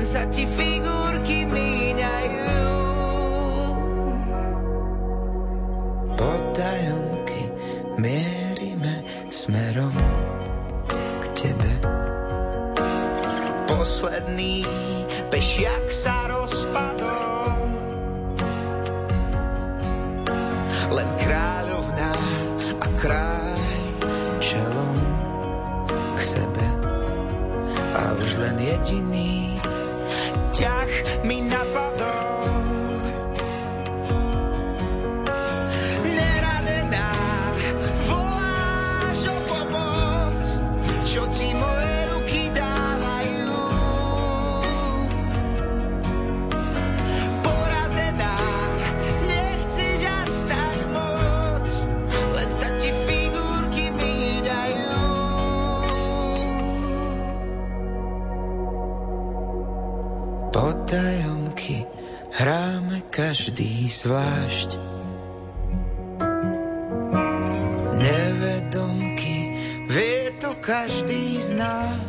len sa ti figurky míňajú. Zvlášť. Nevedomky vie to každý z nás,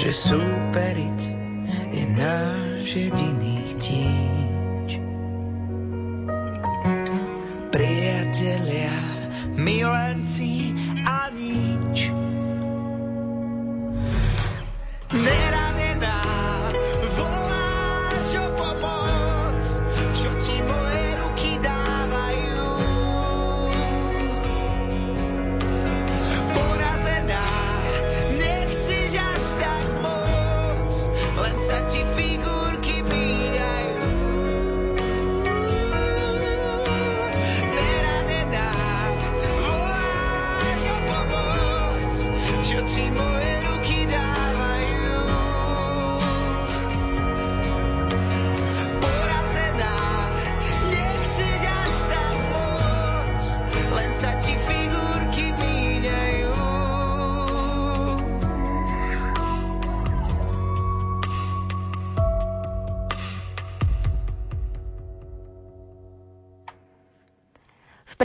že súperiť je náš jediný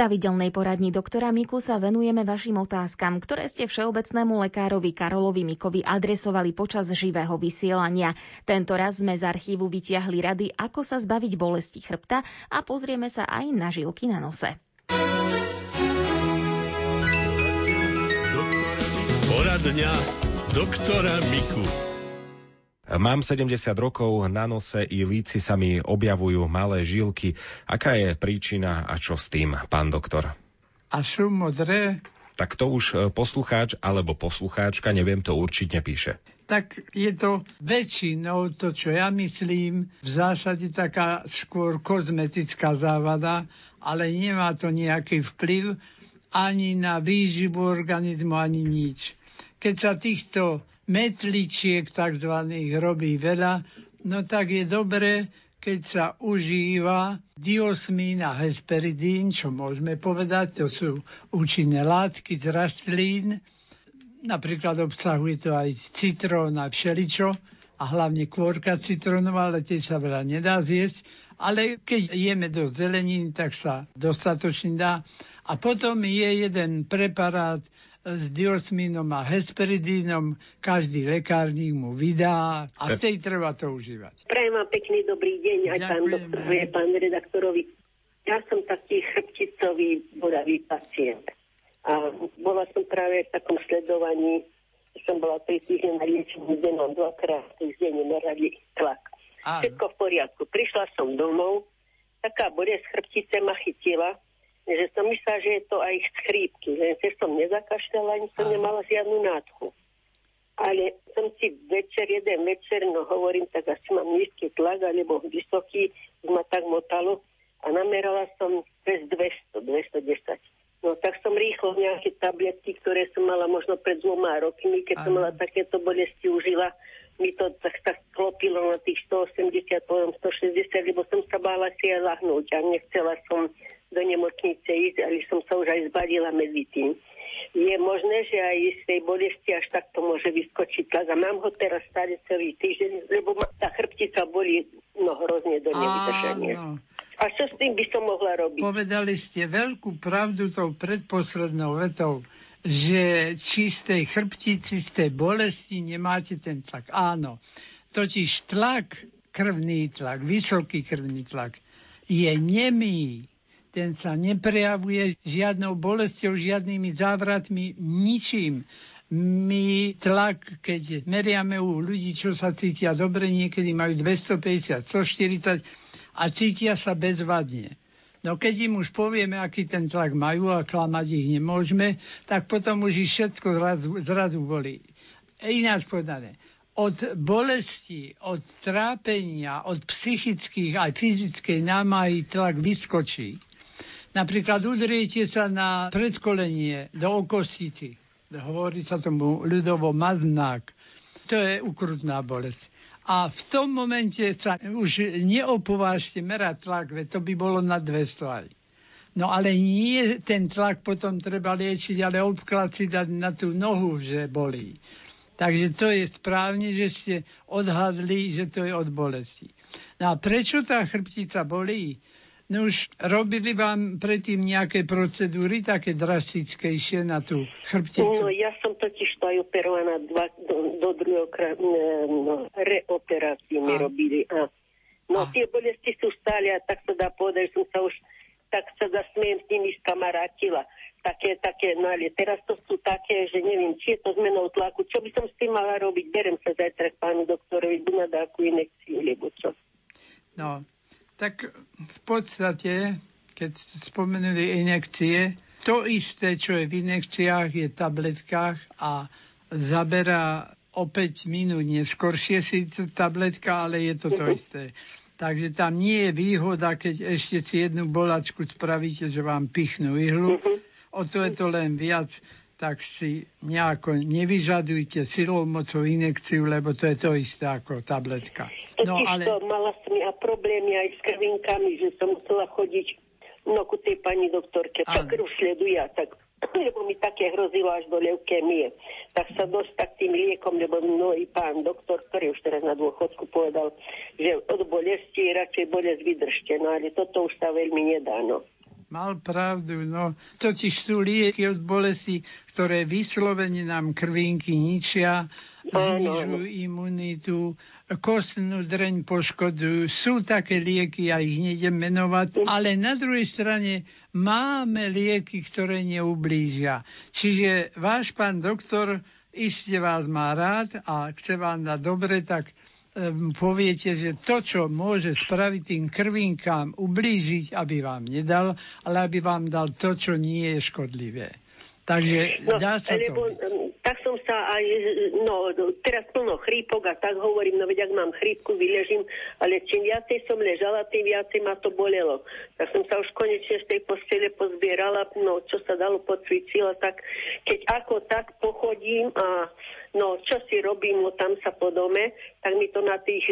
pravidelnej poradni doktora Miku sa venujeme vašim otázkam, ktoré ste všeobecnému lekárovi Karolovi Mikovi adresovali počas živého vysielania. Tento raz sme z archívu vytiahli rady, ako sa zbaviť bolesti chrbta a pozrieme sa aj na žilky na nose. Poradňa doktora Miku. Mám 70 rokov, na nose i líci sa mi objavujú malé žilky. Aká je príčina a čo s tým, pán doktor? A sú modré, Tak to už e, poslucháč alebo poslucháčka, neviem, to určite píše. tak je to väčšinou to, čo ja myslím, v zásade taká skôr kozmetická závada, ale nemá to nejaký vplyv ani na výživu organizmu, ani nič. Keď sa týchto metličiek tzv. robí veľa, no tak je dobré, keď sa užíva diosmín a hesperidín, čo môžeme povedať, to sú účinné látky z rastlín, Napríklad obsahuje to aj citrón a všeličo a hlavne kôrka citrónová, ale tie sa veľa nedá zjesť. Ale keď jeme do zelenín, tak sa dostatočne dá. A potom je jeden preparát s diosmínom a hesperidínom. Každý lekárnik mu vydá a z tej treba to užívať. Prajem vám pekný dobrý deň aj pán doktorovi, pán redaktorovi. Ja som taký chrbticový bodavý pacient. A bola som práve v takom sledovaní, som bola 3 týždne na liečení, kde nám dvakrát týždenne merali tlak. Všetko v poriadku. Prišla som domov, taká bolesť chrbtice ma chytila, že som myslela, že je to aj chrípky, len že som nezakašľala, ani som nemala žiadnu nádchu. Ale som si večer, jeden večer, no hovorím, tak asi mám nízky tlak, alebo vysoký, ma tak motalo a namerala som cez 200, 210. No tak som rýchlo nejaké tabletky, ktoré som mala možno pred dvoma rokmi, keď som Áno. mala takéto bolesti, užila. Mi to tak, tak klopilo na tých 180, potom 160, lebo som sa bála si aj lahnúť a nechcela som do nemocnice ísť, ale som sa už aj zbadila medzi tým. Je možné, že aj z tej bolesti až takto môže vyskočiť tlak. A mám ho teraz stále celý týždeň, lebo ma tá chrbtica boli no hrozne do nevydržania. A čo s tým by som mohla robiť? Povedali ste veľkú pravdu tou predposlednou vetou, že či z tej chrbtici, z tej bolesti nemáte ten tlak. Áno, totiž tlak, krvný tlak, vysoký krvný tlak je nemý. Ten sa neprejavuje žiadnou bolestou, žiadnymi závratmi, ničím. My tlak, keď meriame u ľudí, čo sa cítia dobre, niekedy majú 250, 140 a cítia sa bezvadne. No keď im už povieme, aký ten tlak majú a klamať ich nemôžeme, tak potom už ich všetko zrazu, zrazu bolí. Ináč povedané, od bolesti, od trápenia, od psychických aj fyzickej námahy tlak vyskočí. Napríklad udriete sa na predkolenie do okostici. Hovorí sa tomu ľudovo maznák. To je ukrutná bolesť a v tom momente sa už neopovážte merať tlak, veď to by bolo na 200 aj. No ale nie ten tlak potom treba liečiť, ale obklad si dať na tú nohu, že bolí. Takže to je správne, že ste odhadli, že to je od bolesti. No a prečo tá chrbtica bolí? No už robili vám predtým nejaké procedúry také drastickejšie na tú chrbticu? No ja som totiž to aj operovaná dva, do, do druhého krát, no, reoperáciu mi robili. A, no a. tie bolesti sú stále a tak sa dá povedať, som sa už tak sa zasmiem s nimi skamarátila. Také, také, no ale teraz to sú také, že neviem, či je to zmenou tlaku, čo by som s tým mala robiť, berem sa zajtra k pánu doktorovi, bu na dáku inekciu, lebo čo. No, tak v podstate, keď spomenuli inekcie, to isté, čo je v inekciách, je v tabletkách a zaberá o 5 minút neskôršie si tabletka, ale je to to isté. Takže tam nie je výhoda, keď ešte si jednu bolačku spravíte, že vám pichnú ihlu. O to je to len viac tak si nejako nevyžadujte silou mocou inekciu, lebo to je to isté ako tabletka. No, ale... to, mala som ja problémy aj s krvinkami, že som musela chodiť no, ku tej pani doktorke, čo krv sleduje, tak lebo mi také hrozilo až do leukémie. Tak sa dostať tým liekom, lebo mnohý pán doktor, ktorý už teraz na dôchodku povedal, že od bolesti radšej bolesť vydržte, no ale toto už sa veľmi nedá, no. Mal pravdu, no. Totiž sú lieky od bolesti, ktoré vyslovene nám krvinky ničia, znižujú imunitu, kostnú dreň poškodujú. Sú také lieky, ja ich nejdem menovať, ale na druhej strane máme lieky, ktoré neublížia. Čiže váš pán doktor iste vás má rád a chce vám dať dobre, tak poviete, že to, čo môže spraviť tým krvinkám, ublížiť, aby vám nedal, ale aby vám dal to, čo nie je škodlivé. Takže no, dá sa lebo, to. Tak som sa aj, no teraz plno chrípok a tak hovorím, no veď ak mám chrípku, vyležím, ale čím viacej som ležala, tým viacej ma to bolelo. Tak som sa už konečne z tej postele pozbierala, no čo sa dalo podcvičila, tak keď ako tak pochodím a no čo si robím, no tam sa po dome, tak mi to na tých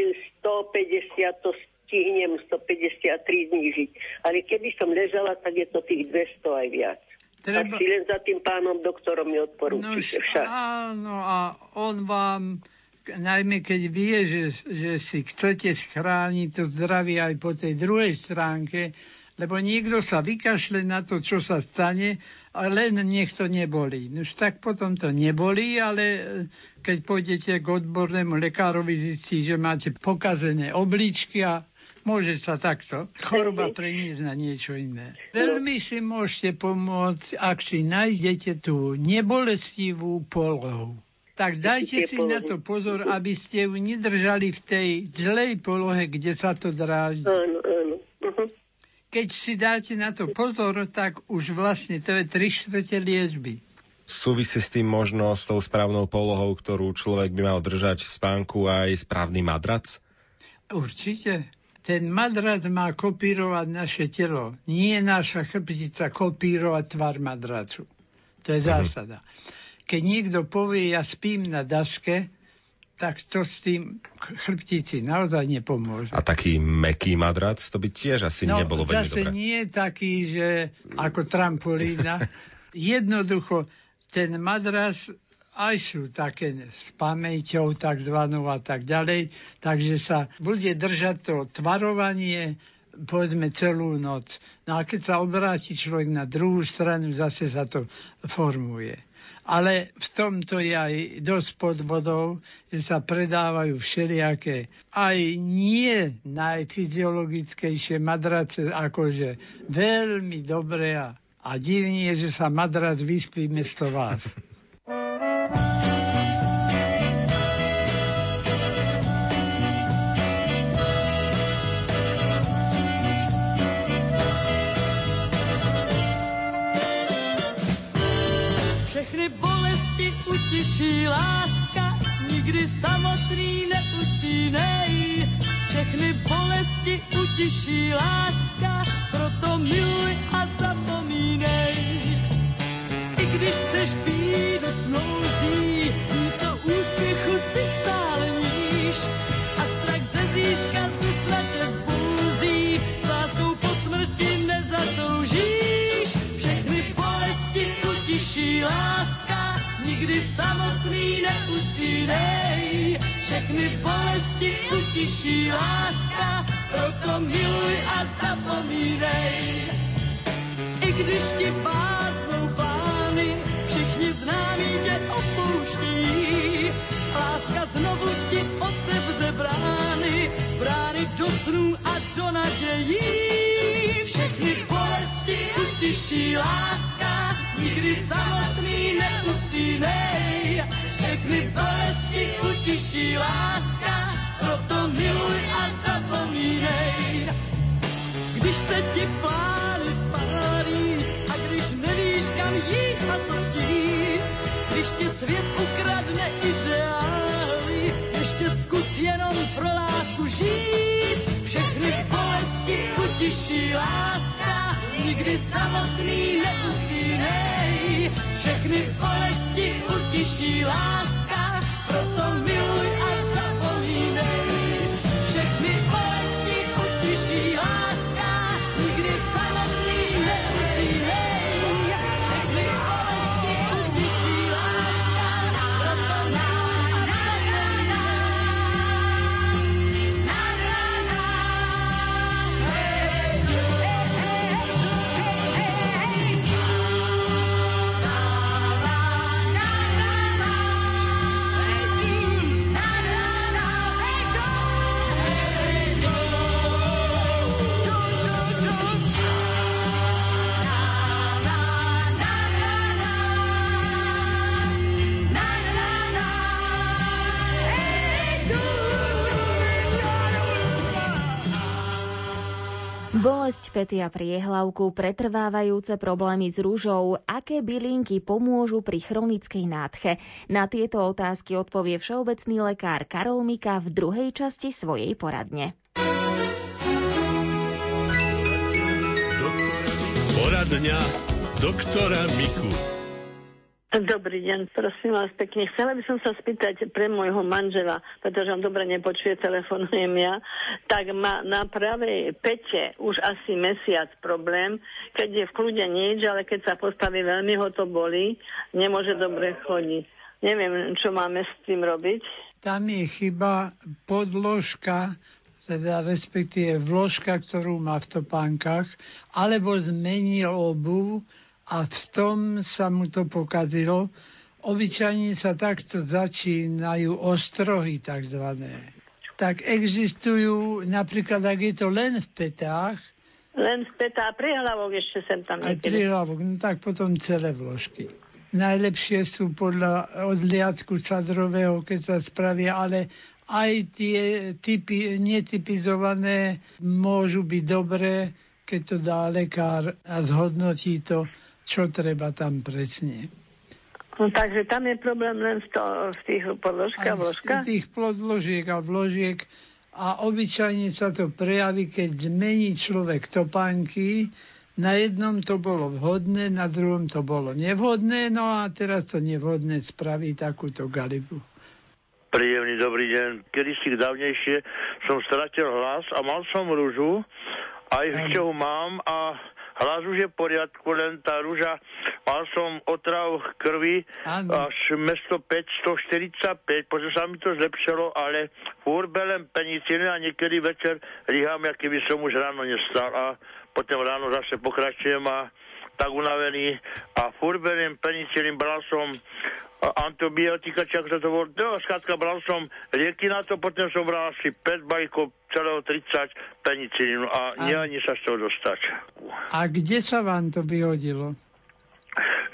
150 to stihnem 153 znížiť. Ale keby som ležala, tak je to tých 200 aj viac. Treba... Tak si len za tým pánom doktorom mi odporúčite no, však. Áno, a on vám, najmä keď vie, že, že si chcete schrániť to zdravie aj po tej druhej stránke, lebo niekto sa vykašle na to, čo sa stane, a len nech to nebolí. Už tak potom to nebolí, ale e, keď pôjdete k odbornému lekárovi, zistí, že máte pokazené obličky a Môže sa takto choroba preniesť na niečo iné. Veľmi si môžete pomôcť, ak si nájdete tú nebolestivú polohu. Tak dajte si na to pozor, aby ste ju nedržali v tej zlej polohe, kde sa to dráži. Áno, áno. Uh-huh. Keď si dáte na to pozor, tak už vlastne to je tri štvrte liečby. Súvisí s tým možno s tou správnou polohou, ktorú človek by mal držať v spánku aj správny madrac? Určite ten madrac má kopírovať naše telo. Nie naša chrbtica kopírovať tvar madracu. To je mhm. zásada. Keď niekto povie, ja spím na daske, tak to s tým chrbtici naozaj nepomôže. A taký meký madrac, to by tiež asi no, nebolo veľmi zase dobré. nie taký, že ako trampolína. Jednoducho, ten madrac aj sú také s pamäťou takzvanou a tak ďalej, takže sa bude držať to tvarovanie povedzme celú noc. No a keď sa obráti človek na druhú stranu, zase sa to formuje. Ale v tomto je aj dosť podvodov, že sa predávajú všelijaké aj nie najfyziologickejšie madrace, akože veľmi dobré a, a divnie, že sa madrac vyspí mesto vás. utiší láska, nikdy samotný neusínej. Všechny bolesti utiší láska, proto miluj neusínej, všechny bolesti utiší láska, proto miluj a zapomínej. I když ti pásnou pány, všichni známí tě opouští, láska znovu ti otevře brány, brány do snů a do nadějí. Všechny bolesti utiší láska, Všechny bolesti utiší láska, proto miluj a zapomínej. Když se ti plány spálí a když nevíš kam jít a co chtít, když ti svět ukradne ideály, ještě zkus jenom pro lásku žít. Všechny bolesti utiší láska, nikdy samotný neusínej. Všechny bolesti utiší láska, proto miluj Bolesť pety a priehlavku, pretrvávajúce problémy s rúžou, aké bylinky pomôžu pri chronickej nádche. Na tieto otázky odpovie všeobecný lekár Karol Mika v druhej časti svojej poradne. Poradňa doktora Miku. Dobrý deň, prosím vás pekne. Chcela by som sa spýtať pre môjho manžela, pretože on dobre nepočuje, telefonujem ja, tak má na pravej pete už asi mesiac problém, keď je v kľude nič, ale keď sa postaví, veľmi ho to bolí, nemôže dobre chodiť. Neviem, čo máme s tým robiť. Tam je chyba podložka, teda respektíve vložka, ktorú má v topánkach, alebo zmenil obu a v tom sa mu to pokazilo. Obyčajne sa takto začínajú ostrohy takzvané. Tak existujú, napríklad ak je to len v petách, Len spätá prihlavok ešte sem tam aj niekedy. prihlavok, no tak potom celé vložky. Najlepšie sú podľa odliadku sadrového, keď sa spravia, ale aj tie typy netypizované môžu byť dobré, keď to dá lekár a zhodnotí to, čo treba tam presne. No, takže tam je problém len v, to, v tých podložkách, vložkách. z tých podložiek a vložiek a obyčajne sa to prejaví, keď zmení človek topánky. Na jednom to bolo vhodné, na druhom to bolo nevhodné, no a teraz to nevhodné spraví takúto galibu. Príjemný dobrý deň. Kedy si dávnejšie som stratil hlas a mal som rúžu, aj ešte ho mám a hlas už je v poriadku, len tá rúža, mal som otrav krvi Áno. až mesto 545, potom sa mi to zlepšilo, ale furt belem penicíny a niekedy večer rýham, aký by som už ráno nestal a potom ráno zase pokračujem a tak unavený. A furt beriem penicilín, bral som antibiotika, či ako sa to volá, no, skrátka bral som lieky na to, potom som bral asi 5 balíkov celého 30 penicilínu a, a nie ani sa z toho dostať. A kde sa vám to vyhodilo?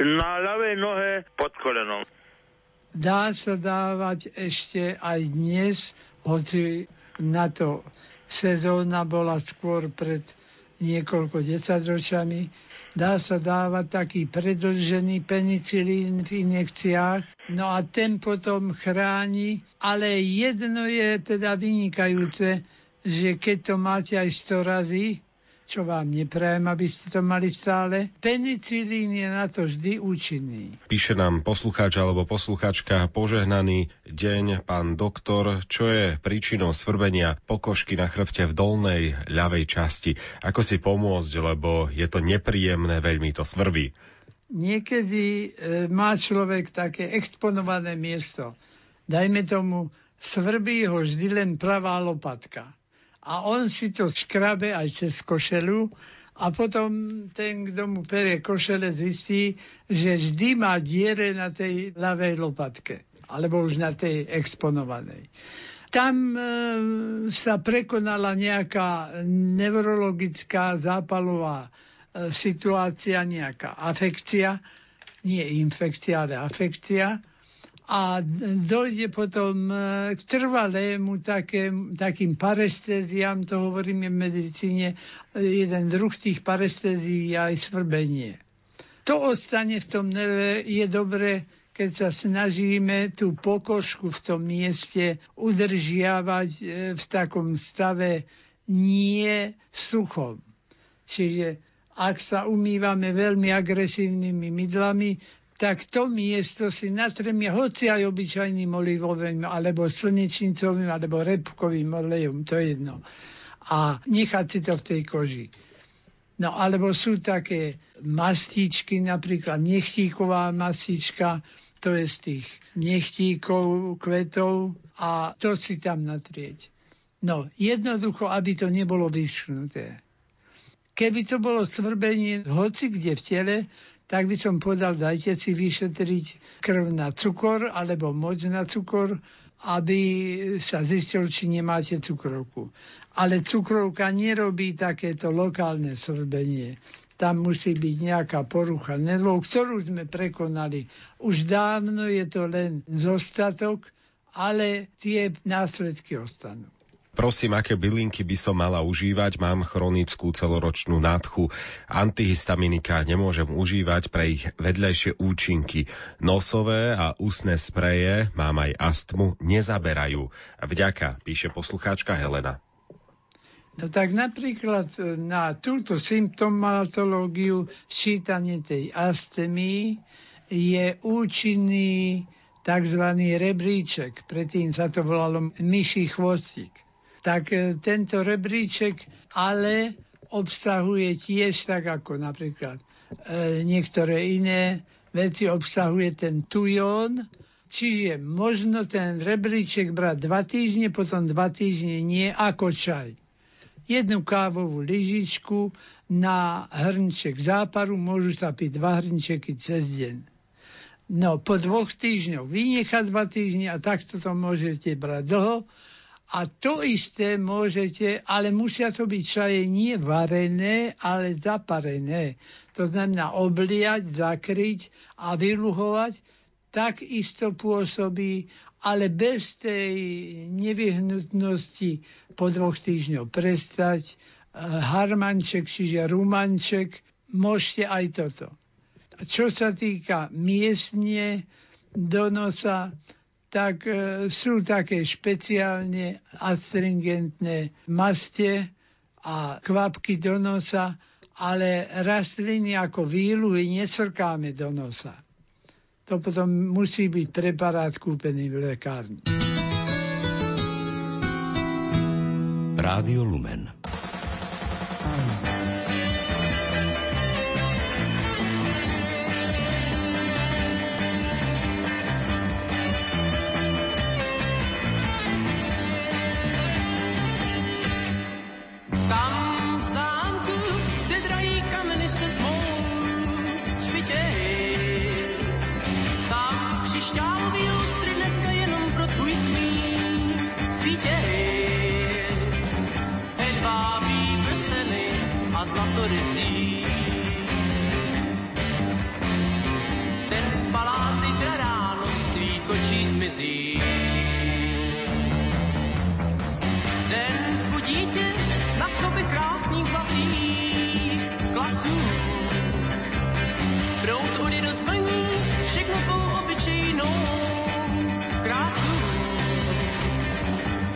Na ľavej nohe pod kolenom. Dá sa dávať ešte aj dnes, hoci na to sezóna bola skôr pred niekoľko desaťročami, dá sa dávať taký predlžený penicilín v injekciách, no a ten potom chráni, ale jedno je teda vynikajúce, že keď to máte aj 100 razy, čo vám neprajem, aby ste to mali stále. Penicilín je na to vždy účinný. Píše nám poslucháč alebo posluchačka požehnaný deň, pán doktor, čo je príčinou svrbenia pokožky na chrbte v dolnej ľavej časti. Ako si pomôcť, lebo je to nepríjemné, veľmi to svrbí. Niekedy e, má človek také exponované miesto. Dajme tomu, svrbí ho vždy len pravá lopatka a on si to škrabe aj cez košelu a potom ten, kto mu perie košele, zistí, že vždy má diere na tej ľavej lopatke alebo už na tej exponovanej. Tam e, sa prekonala nejaká neurologická zápalová e, situácia, nejaká afekcia, nie infekcia, ale afekcia a dojde potom e, k trvalému takým, takým parestéziám, to hovoríme v medicíne, jeden druh tých parestézií je aj svrbenie. To ostane v tom nerve, je dobre, keď sa snažíme tú pokožku v tom mieste udržiavať e, v takom stave nie suchom. Čiže ak sa umývame veľmi agresívnymi mydlami, tak to miesto si natremie hoci aj obyčajným olivovým, alebo slnečnicovým, alebo repkovým olejom, to je jedno. A nechať si to v tej koži. No alebo sú také mastičky, napríklad nechtíková mastička, to je z tých nechtíkov, kvetov a to si tam natrieť. No, jednoducho, aby to nebolo vyschnuté. Keby to bolo svrbenie hoci kde v tele, tak by som povedal, dajte si vyšetriť krv na cukor alebo moč na cukor, aby sa zistil, či nemáte cukrovku. Ale cukrovka nerobí takéto lokálne svrbenie. Tam musí byť nejaká porucha nervov, ktorú sme prekonali. Už dávno je to len zostatok, ale tie následky ostanú. Prosím, aké bylinky by som mala užívať? Mám chronickú celoročnú nádchu. Antihistaminika nemôžem užívať pre ich vedľajšie účinky. Nosové a ústne spreje, mám aj astmu, nezaberajú. Vďaka, píše poslucháčka Helena. No tak napríklad e, na túto symptomatológiu sčítanie tej astmy je účinný tzv. rebríček. Predtým sa to volalo myší chvostík tak e, tento rebríček ale obsahuje tiež tak ako napríklad e, niektoré iné veci obsahuje ten tujón, čiže možno ten rebríček brať dva týždne, potom dva týždne nie ako čaj. Jednu kávovú lyžičku na hrnček záparu môžu sa piť dva hrnčeky cez deň. No, po dvoch týždňoch vynechať dva týždne a takto to môžete brať dlho a to isté môžete, ale musia to byť čaje nie varené, ale zaparené. To znamená obliať, zakryť a vyluhovať. Tak isto pôsobí, ale bez tej nevyhnutnosti po dvoch týždňoch prestať. Harmanček, čiže rumanček, môžete aj toto. Čo sa týka miestne do nosa, tak e, sú také špeciálne astringentné maste a kvapky do nosa, ale rastliny ako výluhy nesrkáme do nosa. To potom musí byť preparát kúpený v lekárni. Rádio Lumen.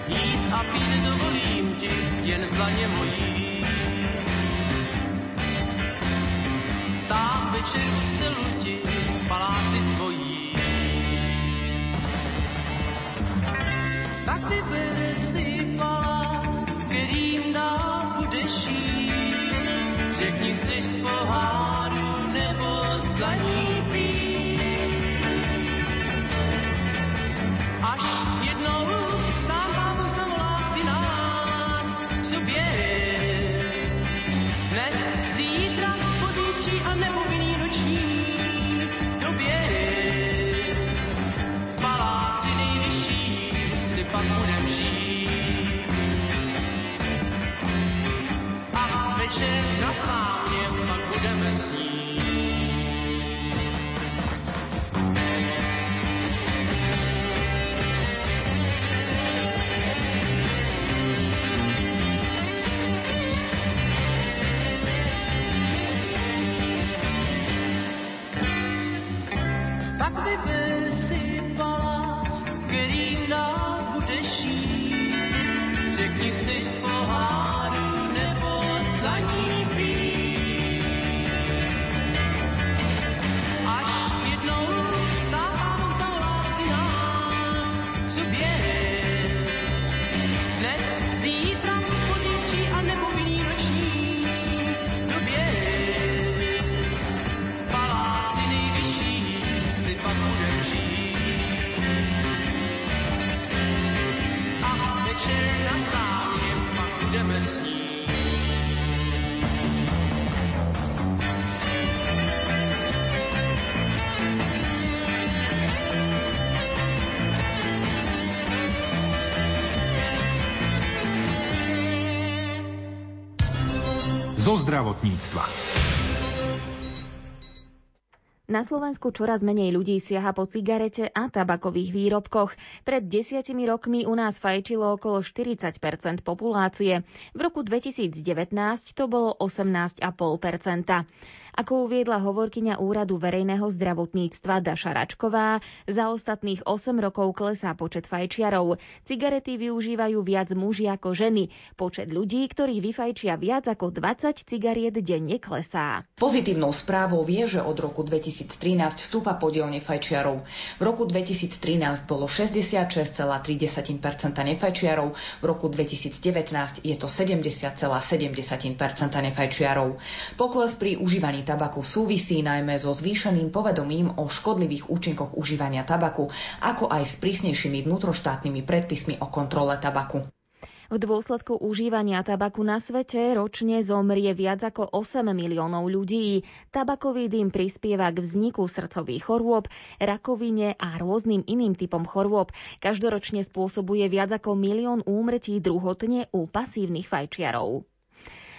Jíst a pít dovolím ti jen zlaně mojí. Sám večer v stelu ti v paláci svojí. Tak vyber si palác, kterým dál budeš jít. Řekni, chceš z know zo zdravotníctva. Na Slovensku čoraz menej ľudí siaha po cigarete a tabakových výrobkoch. Pred desiatimi rokmi u nás fajčilo okolo 40% populácie. V roku 2019 to bolo 18,5% Ako uviedla hovorkyňa Úradu verejného zdravotníctva Daša Račková, za ostatných 8 rokov klesá počet fajčiarov. Cigarety využívajú viac muži ako ženy. Počet ľudí, ktorí vyfajčia viac ako 20 cigariet denne klesá. Pozitívnou správou je, že od roku 2013 vstúpa podiel nefajčiarov. V roku 2013 bolo 66,3% nefajčiarov, v roku 2019 je to 70,7% nefajčiarov. Pokles pri užívaní tabaku súvisí najmä so zvýšeným povedomím o škodlivých účinkoch užívania tabaku, ako aj s prísnejšími vnútroštátnymi predpismi o kontrole tabaku. V dôsledku užívania tabaku na svete ročne zomrie viac ako 8 miliónov ľudí. Tabakový dym prispieva k vzniku srdcových chorôb, rakovine a rôznym iným typom chorôb. Každoročne spôsobuje viac ako milión úmrtí druhotne u pasívnych fajčiarov.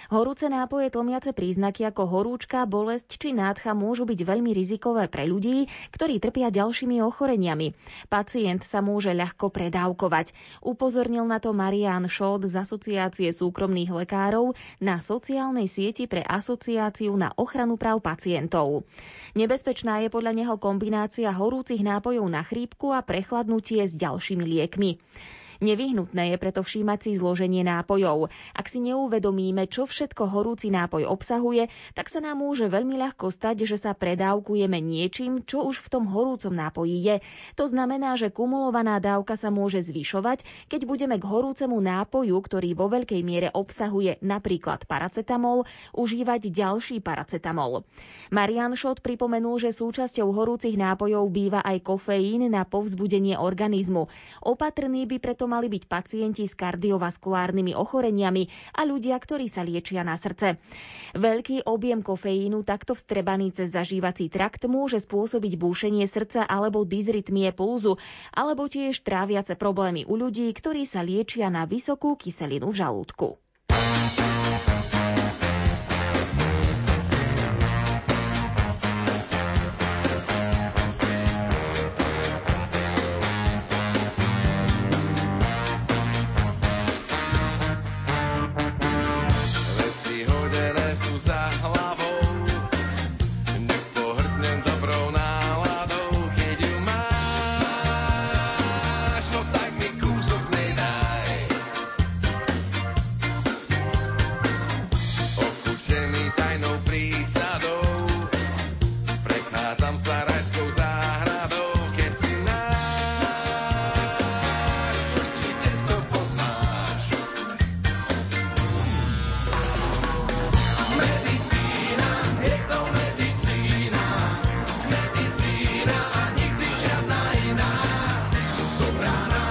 Horúce nápoje tlmiace príznaky ako horúčka, bolesť či nádcha môžu byť veľmi rizikové pre ľudí, ktorí trpia ďalšími ochoreniami. Pacient sa môže ľahko predávkovať. Upozornil na to Marian Šód z Asociácie súkromných lekárov na sociálnej sieti pre Asociáciu na ochranu práv pacientov. Nebezpečná je podľa neho kombinácia horúcich nápojov na chrípku a prechladnutie s ďalšími liekmi. Nevyhnutné je preto všímať si zloženie nápojov. Ak si neuvedomíme, čo všetko horúci nápoj obsahuje, tak sa nám môže veľmi ľahko stať, že sa predávkujeme niečím, čo už v tom horúcom nápoji je. To znamená, že kumulovaná dávka sa môže zvyšovať, keď budeme k horúcemu nápoju, ktorý vo veľkej miere obsahuje napríklad paracetamol, užívať ďalší paracetamol. Marian Šot pripomenul, že súčasťou horúcich nápojov býva aj kofeín na povzbudenie organizmu. Opatrný by preto mali byť pacienti s kardiovaskulárnymi ochoreniami a ľudia, ktorí sa liečia na srdce. Veľký objem kofeínu takto vstrebaný cez zažívací trakt môže spôsobiť búšenie srdca alebo dysrytmie pulzu, alebo tiež tráviace problémy u ľudí, ktorí sa liečia na vysokú kyselinu v žalúdku.